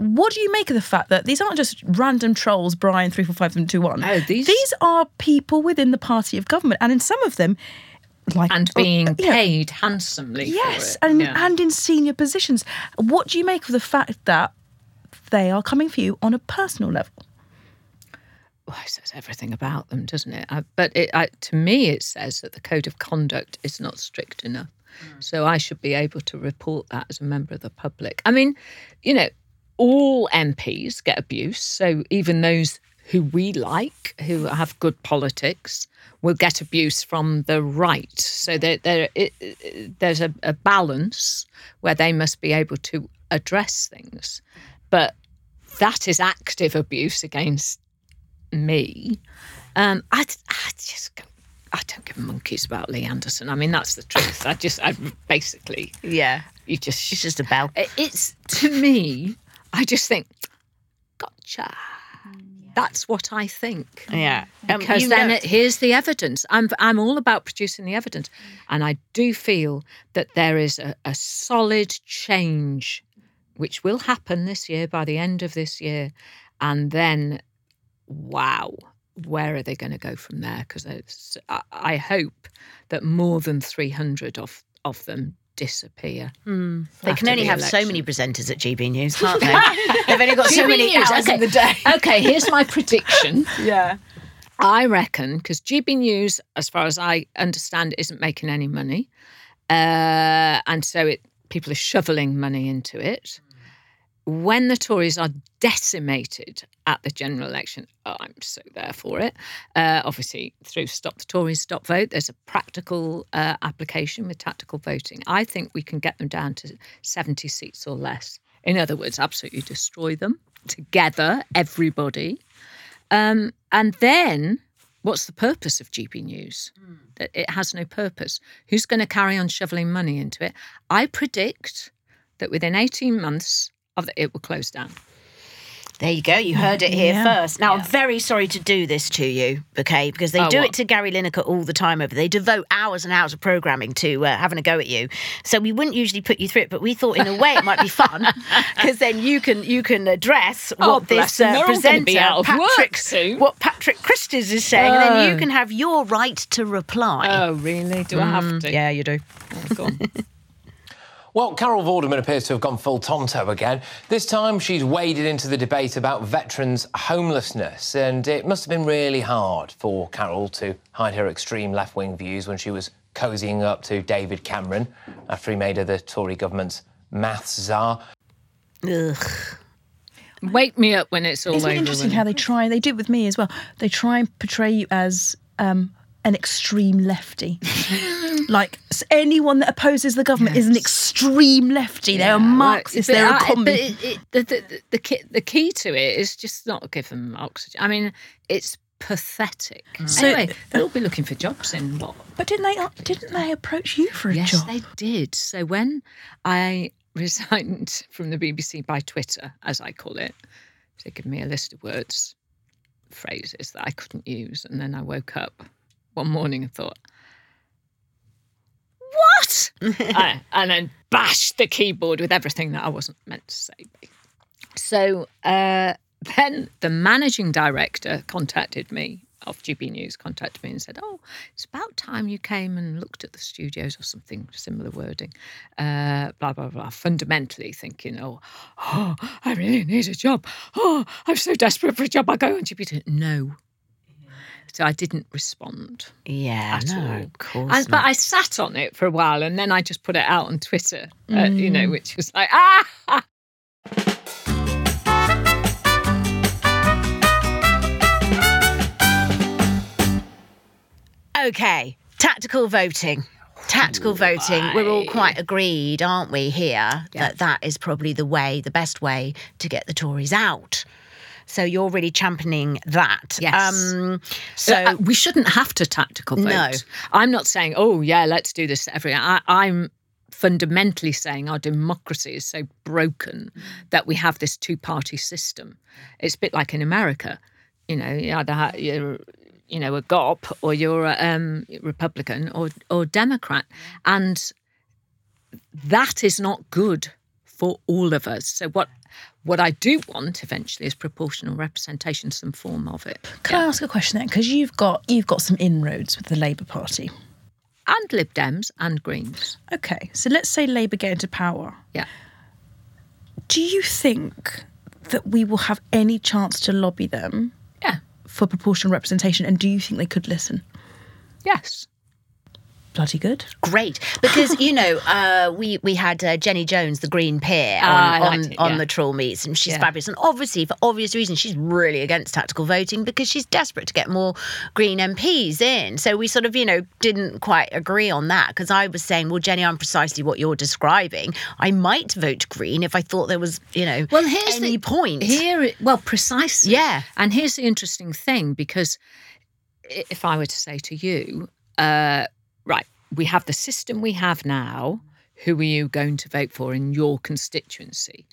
What do you make of the fact that these aren't just random trolls, Brian three four five seven two one? Oh, these- these are people within the party of government, and in some of them, like And oh, being paid handsomely. Yes, and Yeah. and in senior positions. What do you make of the fact that they are coming for you on a personal level? well, it says everything about them, doesn't it? I, but it, I, to me, it says that the code of conduct is not strict enough. So I should be able to report that as a member of the public. I mean, you know, all MPs get abuse. So even those who we like, who have good politics, will get abuse from the right. So there, there, it, there's a, a balance where they must be able to address things. But that is active abuse against me. Um, I, I just I don't give monkeys about Lee Anderson. I mean, that's the truth. I just, I basically, Yeah. you just, It's just a bell. it's to me. I just think, gotcha. That's what I think. Yeah. Um, Because you then it, here's the evidence. I'm I'm all about producing the evidence, and I do feel that there is a, a solid change, which will happen this year by the end of this year, and then, wow, where are they going to go from there? Because I, I hope that more than three hundred of of them disappear. Hmm. They can only the have so many presenters at GB News, can't they? They've only got so GB many News, hours okay. in the day. Okay, here's my prediction. Yeah. I reckon because GB News, as far as I understand, isn't making any money, uh, and so it people are shoveling money into it. When the Tories are decimated at the general election, oh, I'm so there for it. Uh, obviously, through Stop the Tories, Stop Vote, there's a practical uh, application with tactical voting. I think we can get them down to 70 seats or less. In other words, absolutely destroy them together, everybody. Um, and then, what's the purpose of GB News? That It has no purpose. Who's going to carry on shoveling money into it? I predict that within 18 months, of the, it will close down. There you go. You heard it here Yeah. first. Now, I'm very sorry to do this to you, okay? Because they Oh, do what? it to Gary Lineker all the time over. They devote hours and hours of programming to uh, having a go at you. So we wouldn't usually put you through it, but we thought in a way it might be fun because then you can you can address what Oh, bless this uh, They're all gonna presenter be out of Patrick soon. what Patrick Christys is saying, and then you Oh. can have your right to reply. Oh, really? Do I have to? Yeah, you do. Oh, go on. Well, Carol Vorderman appears to have gone full Tonto again. This time she's waded into the debate about veterans' homelessness, and it must have been really hard for Carol to hide her extreme left wing views when she was cozying up to David Cameron after he made her the Tory government's maths czar. Ugh. Wake me up when it's all Isn't over. it interesting with. how they try? They did it with me as well. They try and portray you as um, an extreme lefty. like s- anyone that opposes the government is an extreme lefty. They're a Yeah, well, Marxist. They're a I- commie. But it, it, the, the, the, the, key, the key to it is just not give them oxygen. I mean, it's pathetic. So- anyway, they'll be looking for jobs in what? But didn't they? uh, Didn't they approach you for a yes, job? Yes, they did. So when I resigned from the BBC by Twitter, as I call it, they gave me a list of words, phrases that I couldn't use, and then I woke up one morning and thought, "What?" I- and then bashed the keyboard with everything that I wasn't meant to say. So uh, then the managing director contacted me of GB News, contacted me and said, "Oh, it's about time you came and looked at the studios or something similar wording." Uh, blah blah blah. Fundamentally thinking, "Oh, oh, I really need a job. Oh, I'm so desperate for a job. I go on GB." No. So I didn't respond. Yeah, no, all. of course And, but. I sat on it for a while, and then I just put it out on Twitter. Uh, you know, Mm. which was like, ah. Okay, tactical voting. Tactical voting. We're all quite agreed, aren't we, here, that that is probably the way, the best way to get the Tories out. So you're really championing that. Yes. Um, So so uh, we shouldn't have to tactical vote. No. I'm not saying, oh yeah, let's do this every. I, I'm fundamentally saying our democracy is so broken that we have this two-party system. It's a bit like in America, you know, you either ha- you're, you know, a GOP or you're a um, Republican or or Democrat, and that is not good for all of us. So what what I do want eventually is proportional representation, some form of it. Can I ask a question then? Because you've got you've got some inroads with the Labour Party. and Lib Dems and Greens. Okay, so let's say Labour get into power. Yeah. Do you think that we will have any chance to lobby them? Yeah. For proportional representation, and do you think they could listen? Yes. Bloody good. Great, because you know uh, we we had uh, Jenny Jones, the Green Peer, on, Ah, on, liked it, on the trawl meets, and she's Yeah. fabulous. And obviously, for obvious reasons, she's really against tactical voting because she's desperate to get more Green MPs in. So we sort of you know didn't quite agree on that because I was saying, well, Jenny, I'm precisely what you're describing. I might vote Green if I thought there was you know Well, here's any the point. Here, well, precisely. Yeah. And here's the interesting thing because if I were to say to you, uh, right, we have the system we have now. Who are you going to vote for in your constituency?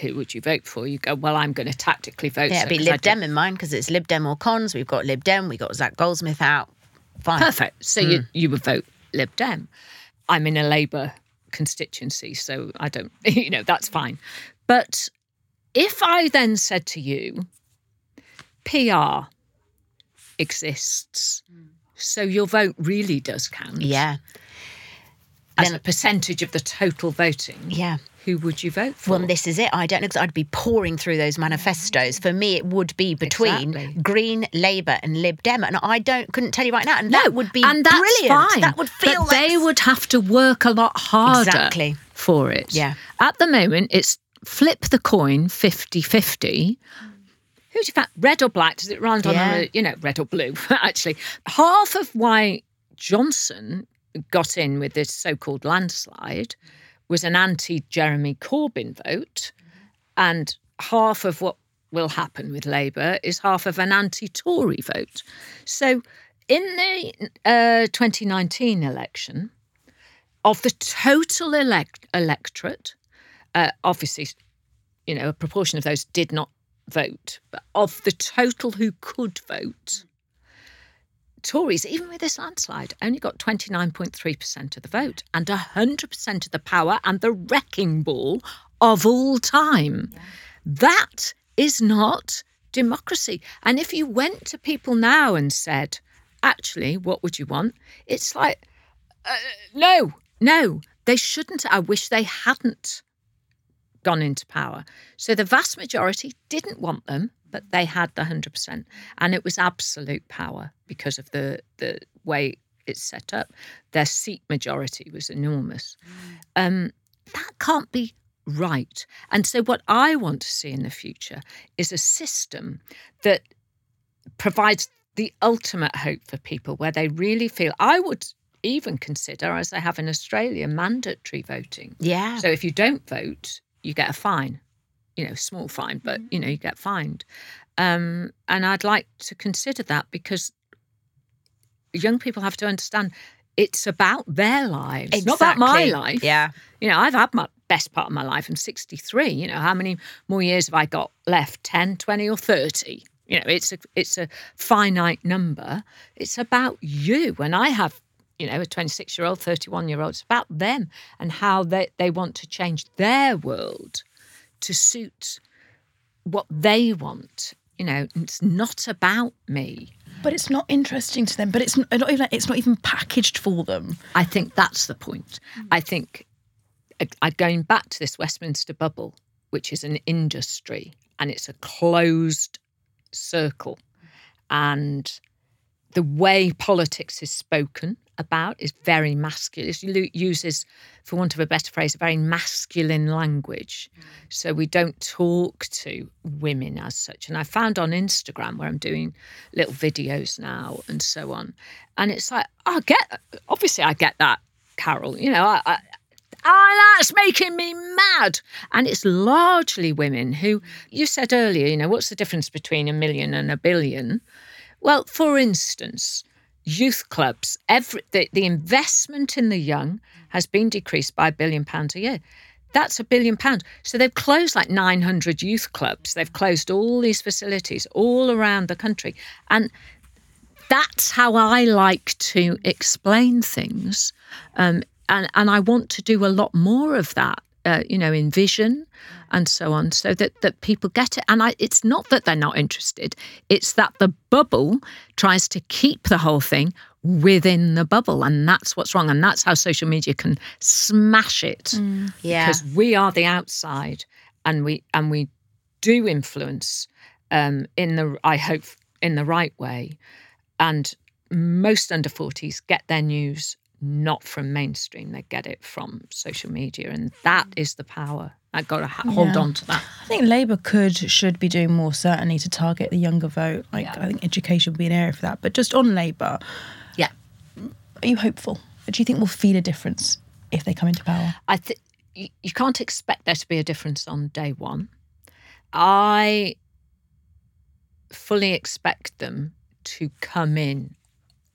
Who would you vote for? You go, well, I'm going to tactically vote. Yeah, so- it'd be 'cause I Lib Dem in mine because it's Lib Dem or cons. We've got Lib Dem, we got Zac Goldsmith out. Fine. Perfect. So you Mm. you would vote Lib Dem. I'm in a Labour constituency, so I don't. You know that's fine. But if I then said to you, PR exists, so your vote really does count. Yeah. As a percentage of the total voting. Yeah. Who would you vote for? Well, this is it. I don't know 'cause I'd be pouring through those manifestos. For me, it would be between Exactly. Green, Labour, and Lib Dem, and I don't couldn't tell you right now. And that would be and that's brilliant. Fine. That would feel but they would have to work a lot harder Exactly. for it. Yeah. At the moment, it's flip the coin 50-50. Who's your fa- red or black? Does it run on Yeah. you know red or blue? Actually, half of why Johnson got in with this so-called landslide was an anti-Jeremy Corbyn vote, and half of what will happen with Labour is half of an anti-Tory vote. So, in the uh, 2019 election, of the total elect- electorate, uh, obviously, you know, a proportion of those did not vote, but of the total who could vote, Tories, even with this landslide, only got 29.3% of the vote and 100% of the power and the wrecking ball of all time. That is not democracy. And if you went to people now and said, actually, what would you want? It's like, uh, no, no, they shouldn't. I wish they hadn't gone into power. So the vast majority didn't want them, but they had the 100%. And it was absolute power because of the, the way it's set up. Their seat majority was enormous. Um, that can't be right. And so, what I want to see in the future is a system that provides the ultimate hope for people where they really feel. I would even consider, as they have in Australia, mandatory voting. Yeah. So if you don't vote, you get a fine. You know, small fine, but you know, you get fined. Um, and I'd like to consider that because young people have to understand it's about their lives, it's not about my life. Yeah. You know, I've had my best part of my life. I'm 63. You know, how many more years have I got left? 10, 20, or 30? You know, it's a it's a finite number. It's about you. And I have, you know, a 26 year old, 31 year old. It's about them and how they, they want to change their world to suit what they want. You know, it's not about me. But it's not interesting to them. But it's not, even. It's not even packaged for them. I think that's the point. I think uh, I- going back to this Westminster bubble, which is an industry and it's a closed circle, and the way politics is spoken about is very masculine. It uses, for want of a better phrase, a very masculine language. Mm. So we don't talk to women as such. And I found on Instagram where I'm doing little videos now and so on, and it's like I get, obviously I get that, Carol. You know, I, I Oh, that's making me mad. And it's largely women who, mm. you said earlier, you know, what's the difference between a million and a billion? Well, for instance, youth clubs, every, the, the investment in the young has been decreased by a billion pounds a year. That's a billion pounds. So they've closed like 900 youth clubs. They've closed all these facilities all around the country. And that's how I like to explain things. Um, and, and I want to do a lot more of that, uh, you know, in vision and so on, so that, that people get it. And I, it's not that they're not interested, it's that the bubble tries to keep the whole thing within the bubble. And that's what's wrong. And that's how social media can smash it. Yeah. Because we are the outside and we and we do influence um, in the I hope in the right way. And most under 40s get their news not from mainstream, they get it from social media. And that is the power. I've got to ha- hold Yeah. on to that. I think Labour could, should be doing more certainly to target the younger vote. Like I think education would be an area for that. But just on Labour, yeah, are you hopeful? Do you think we'll feel a difference if they come into power? I think you, you can't expect there to be a difference on day one. I fully expect them to come in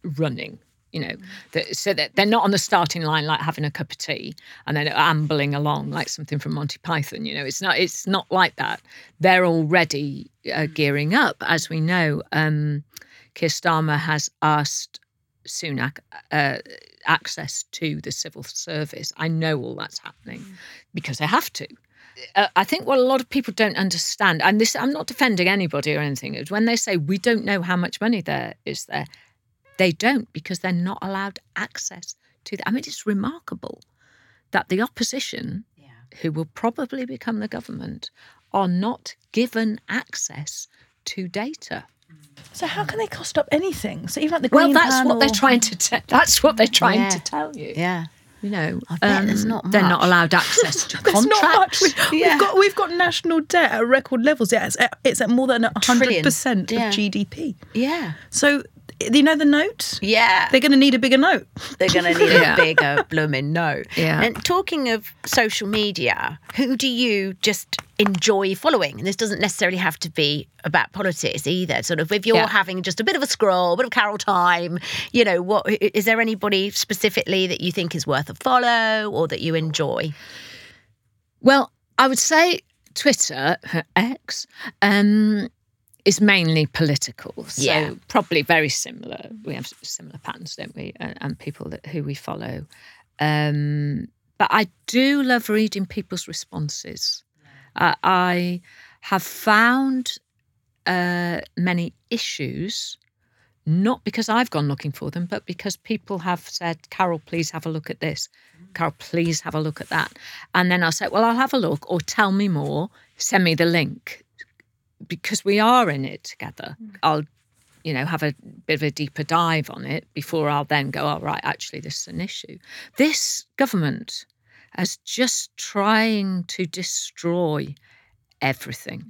running. You know, that, so that they're not on the starting line like having a cup of tea and then ambling along like something from Monty Python. You know, it's not. It's not like that. They're already uh, gearing up, as we know. Um, Keir Starmer has asked Sunak uh, access to the civil service. I know all that's happening because they have to. Uh, I think what a lot of people don't understand, and this I'm not defending anybody or anything, is when they say we don't know how much money there is there, they don't because they're not allowed access to that. I mean, it's remarkable that the opposition, who will probably become the government, are not given access to data. So how can they cost up anything? So even like the green Well, Green that's what they're trying to. Te- that's what they're trying Yeah. to tell you. Yeah. You know, I bet there's um, not they're not allowed access to There's contracts. not much. We, Yeah. We've got we've got national debt at record levels. Yeah, it's at, it's at more than hundred percent of Yeah. GDP. Yeah. So you know the note. Yeah. They're going to need a bigger note. They're going to need Yeah. a bigger blooming note. Yeah. And talking of social media, who do you just enjoy following? And this doesn't necessarily have to be about politics either. Sort of if you're Yeah. having just a bit of a scroll, a bit of Carol time, you know, what is there anybody specifically that you think is worth a follow or that you enjoy? Well, I would say Twitter, X, um, is mainly political. So Yeah. probably very similar. We have similar patterns, don't we? And, and people that who we follow. Um, but I do love reading people's responses. Uh, I have found uh, many issues, not because I've gone looking for them, but because people have said, Carol, please have a look at this. Carol, please have a look at that. And then I'll say, well, I'll have a look or tell me more, send me the link because we are in it together. Mm. I'll, you know, have a bit of a deeper dive on it before I'll then go, all right, actually, this is an issue. This government is just trying to destroy everything.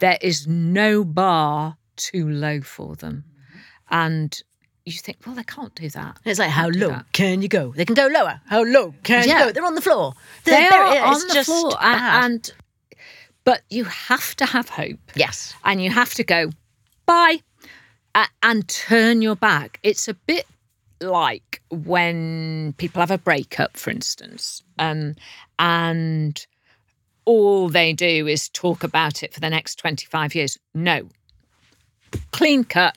There is no bar too low for them. Mm-hmm. And you think, well, they can't do that. It's like, how low can you go? They can go lower. How low can Yeah. you go? They're on the floor. They They're are on the just floor, and but you have to have hope. Yes, and you have to go bye and turn your back. It's a bit like when people have a breakup, for instance, um, and all they do is talk about it for the next twenty-five years. No, clean cut.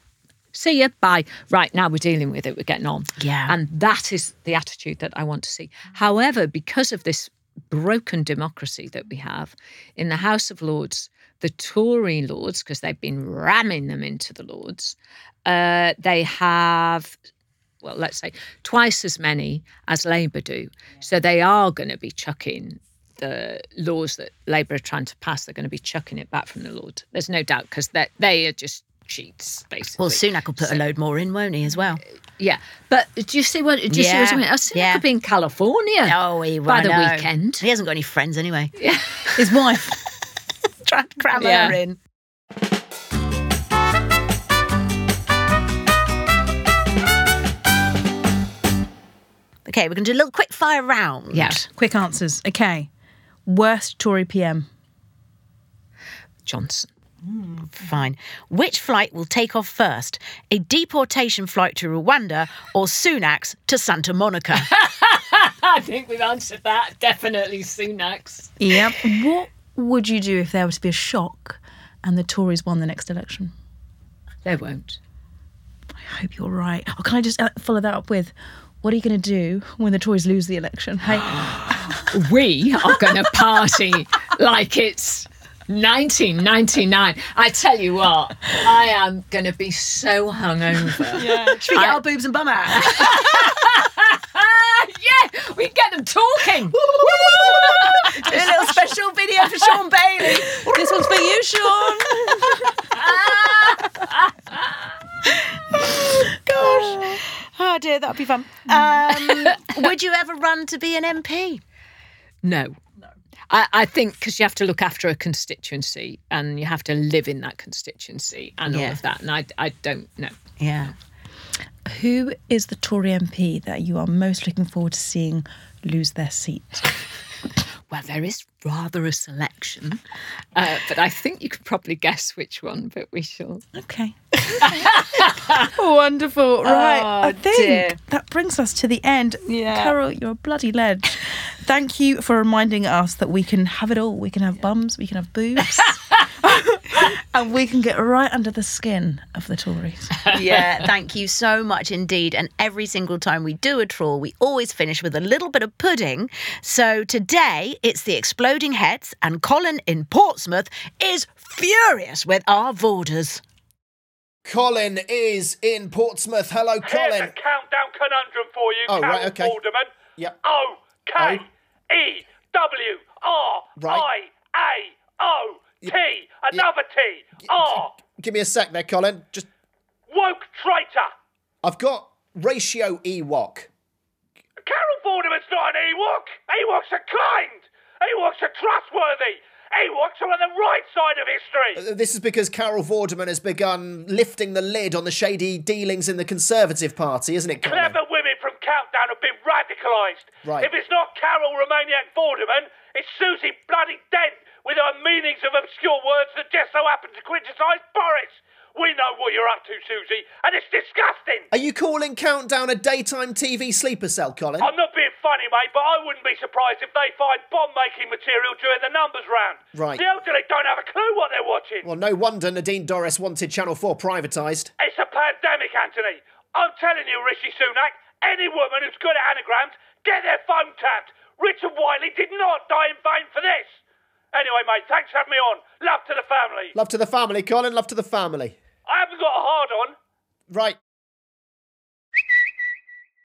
See you. Bye. Right now, we're dealing with it. We're getting on. Yeah. And that is the attitude that I want to see. However, because of this broken democracy that we have in the House of Lords, the Tory Lords, because they've been ramming them into the Lords, uh, they have, well, let's say twice as many as Labour do. So they are going to be chucking the laws that Labour are trying to pass, they're going to be chucking it back from the Lord. There's no doubt because they, they are just cheats, basically. Well, Sunak will put a load more in, won't he, as well? Yeah, but do you see what? Do you see what I mean? I see yeah. could be in California. Oh, he will, by the weekend. He hasn't got any friends anyway. Yeah. His wife. Trying to cram Yeah. her in. Okay, we're going to do a little quick fire round. Yeah. Quick answers. Okay. Worst Tory PM. Johnson. Fine. Which flight will take off first? A deportation flight to Rwanda or Sunak's to Santa Monica? I think we've answered that. Definitely Sunak's. Yep. what would you do if there were to be a shock and the Tories won the next election? They won't. I hope you're right. Or can I just uh, follow that up with, what are you going to do when the Tories lose the election? Hey, We are going to party like it's 1999. I tell you what, I am going to be so hungover. Yeah. Should we get I- our boobs and bum out? yeah, we get them talking. Do a little special video for Shaun Bailey. this one's for you, Shaun. Gosh. Oh dear, that'd be fun. Um, would you ever run to be an MP? No. I, I think because you have to look after a constituency and you have to live in that constituency and all of that. And I, I don't know. Yeah. Who is the Tory MP that you are most looking forward to seeing lose their seat? Well, there is rather a selection, uh, but I think you could probably guess which one, but we shall. Okay. Wonderful. Right. I Oh, think dear. that brings us to the end. Yeah. Carol, you're a bloody ledge. Thank you for reminding us that we can have it all. We can have bums, we can have boobs, and we can get right under the skin of the Tories. yeah, thank you so much indeed. And every single time we do a trawl, we always finish with a little bit of pudding. So today it's the exploding heads, and Colin in Portsmouth is furious with our Vorders. Colin is in Portsmouth. Hello, Colin. Here's a countdown conundrum for you, Oh, Carol right, okay. Alderman. Yep. O K E W R I A O T. Another T. R. Give me a sec there, Colin. Just Woke traitor. I've got ratio Ewok. Carol Vorderman's not an Ewok. Ewoks are kind. Ewoks are trustworthy. Ewoks are on the right side of history. Uh, This is because Carol Vorderman has begun lifting the lid on the shady dealings in the Conservative Party, isn't it, Colin? Clever women from Countdown have been radicalised. Right. If it's not Carol Romaniak Vorderman, it's Susie Bloody Dent with her meanings of obscure words that just so happen to criticise Boris. We know what you're up to, Susie, and it's disgusting. Are you calling Countdown a daytime TV sleeper cell, Colin? I'm not being funny, mate, but I wouldn't be surprised if they find bomb-making material during the numbers round. Right. The elderly don't have a clue what they're watching. Well, no wonder Nadine Dorries wanted Channel 4 privatised. It's a pandemic, Anthony. I'm telling you, Rishi Sunak, any woman who's good at anagrams, get their phone tapped. Richard Whiteley did not die in vain for this. Anyway, mate, thanks for having me on. Love to the family. Love to the family, Colin. Love to the family. I haven't got a hard on. Right.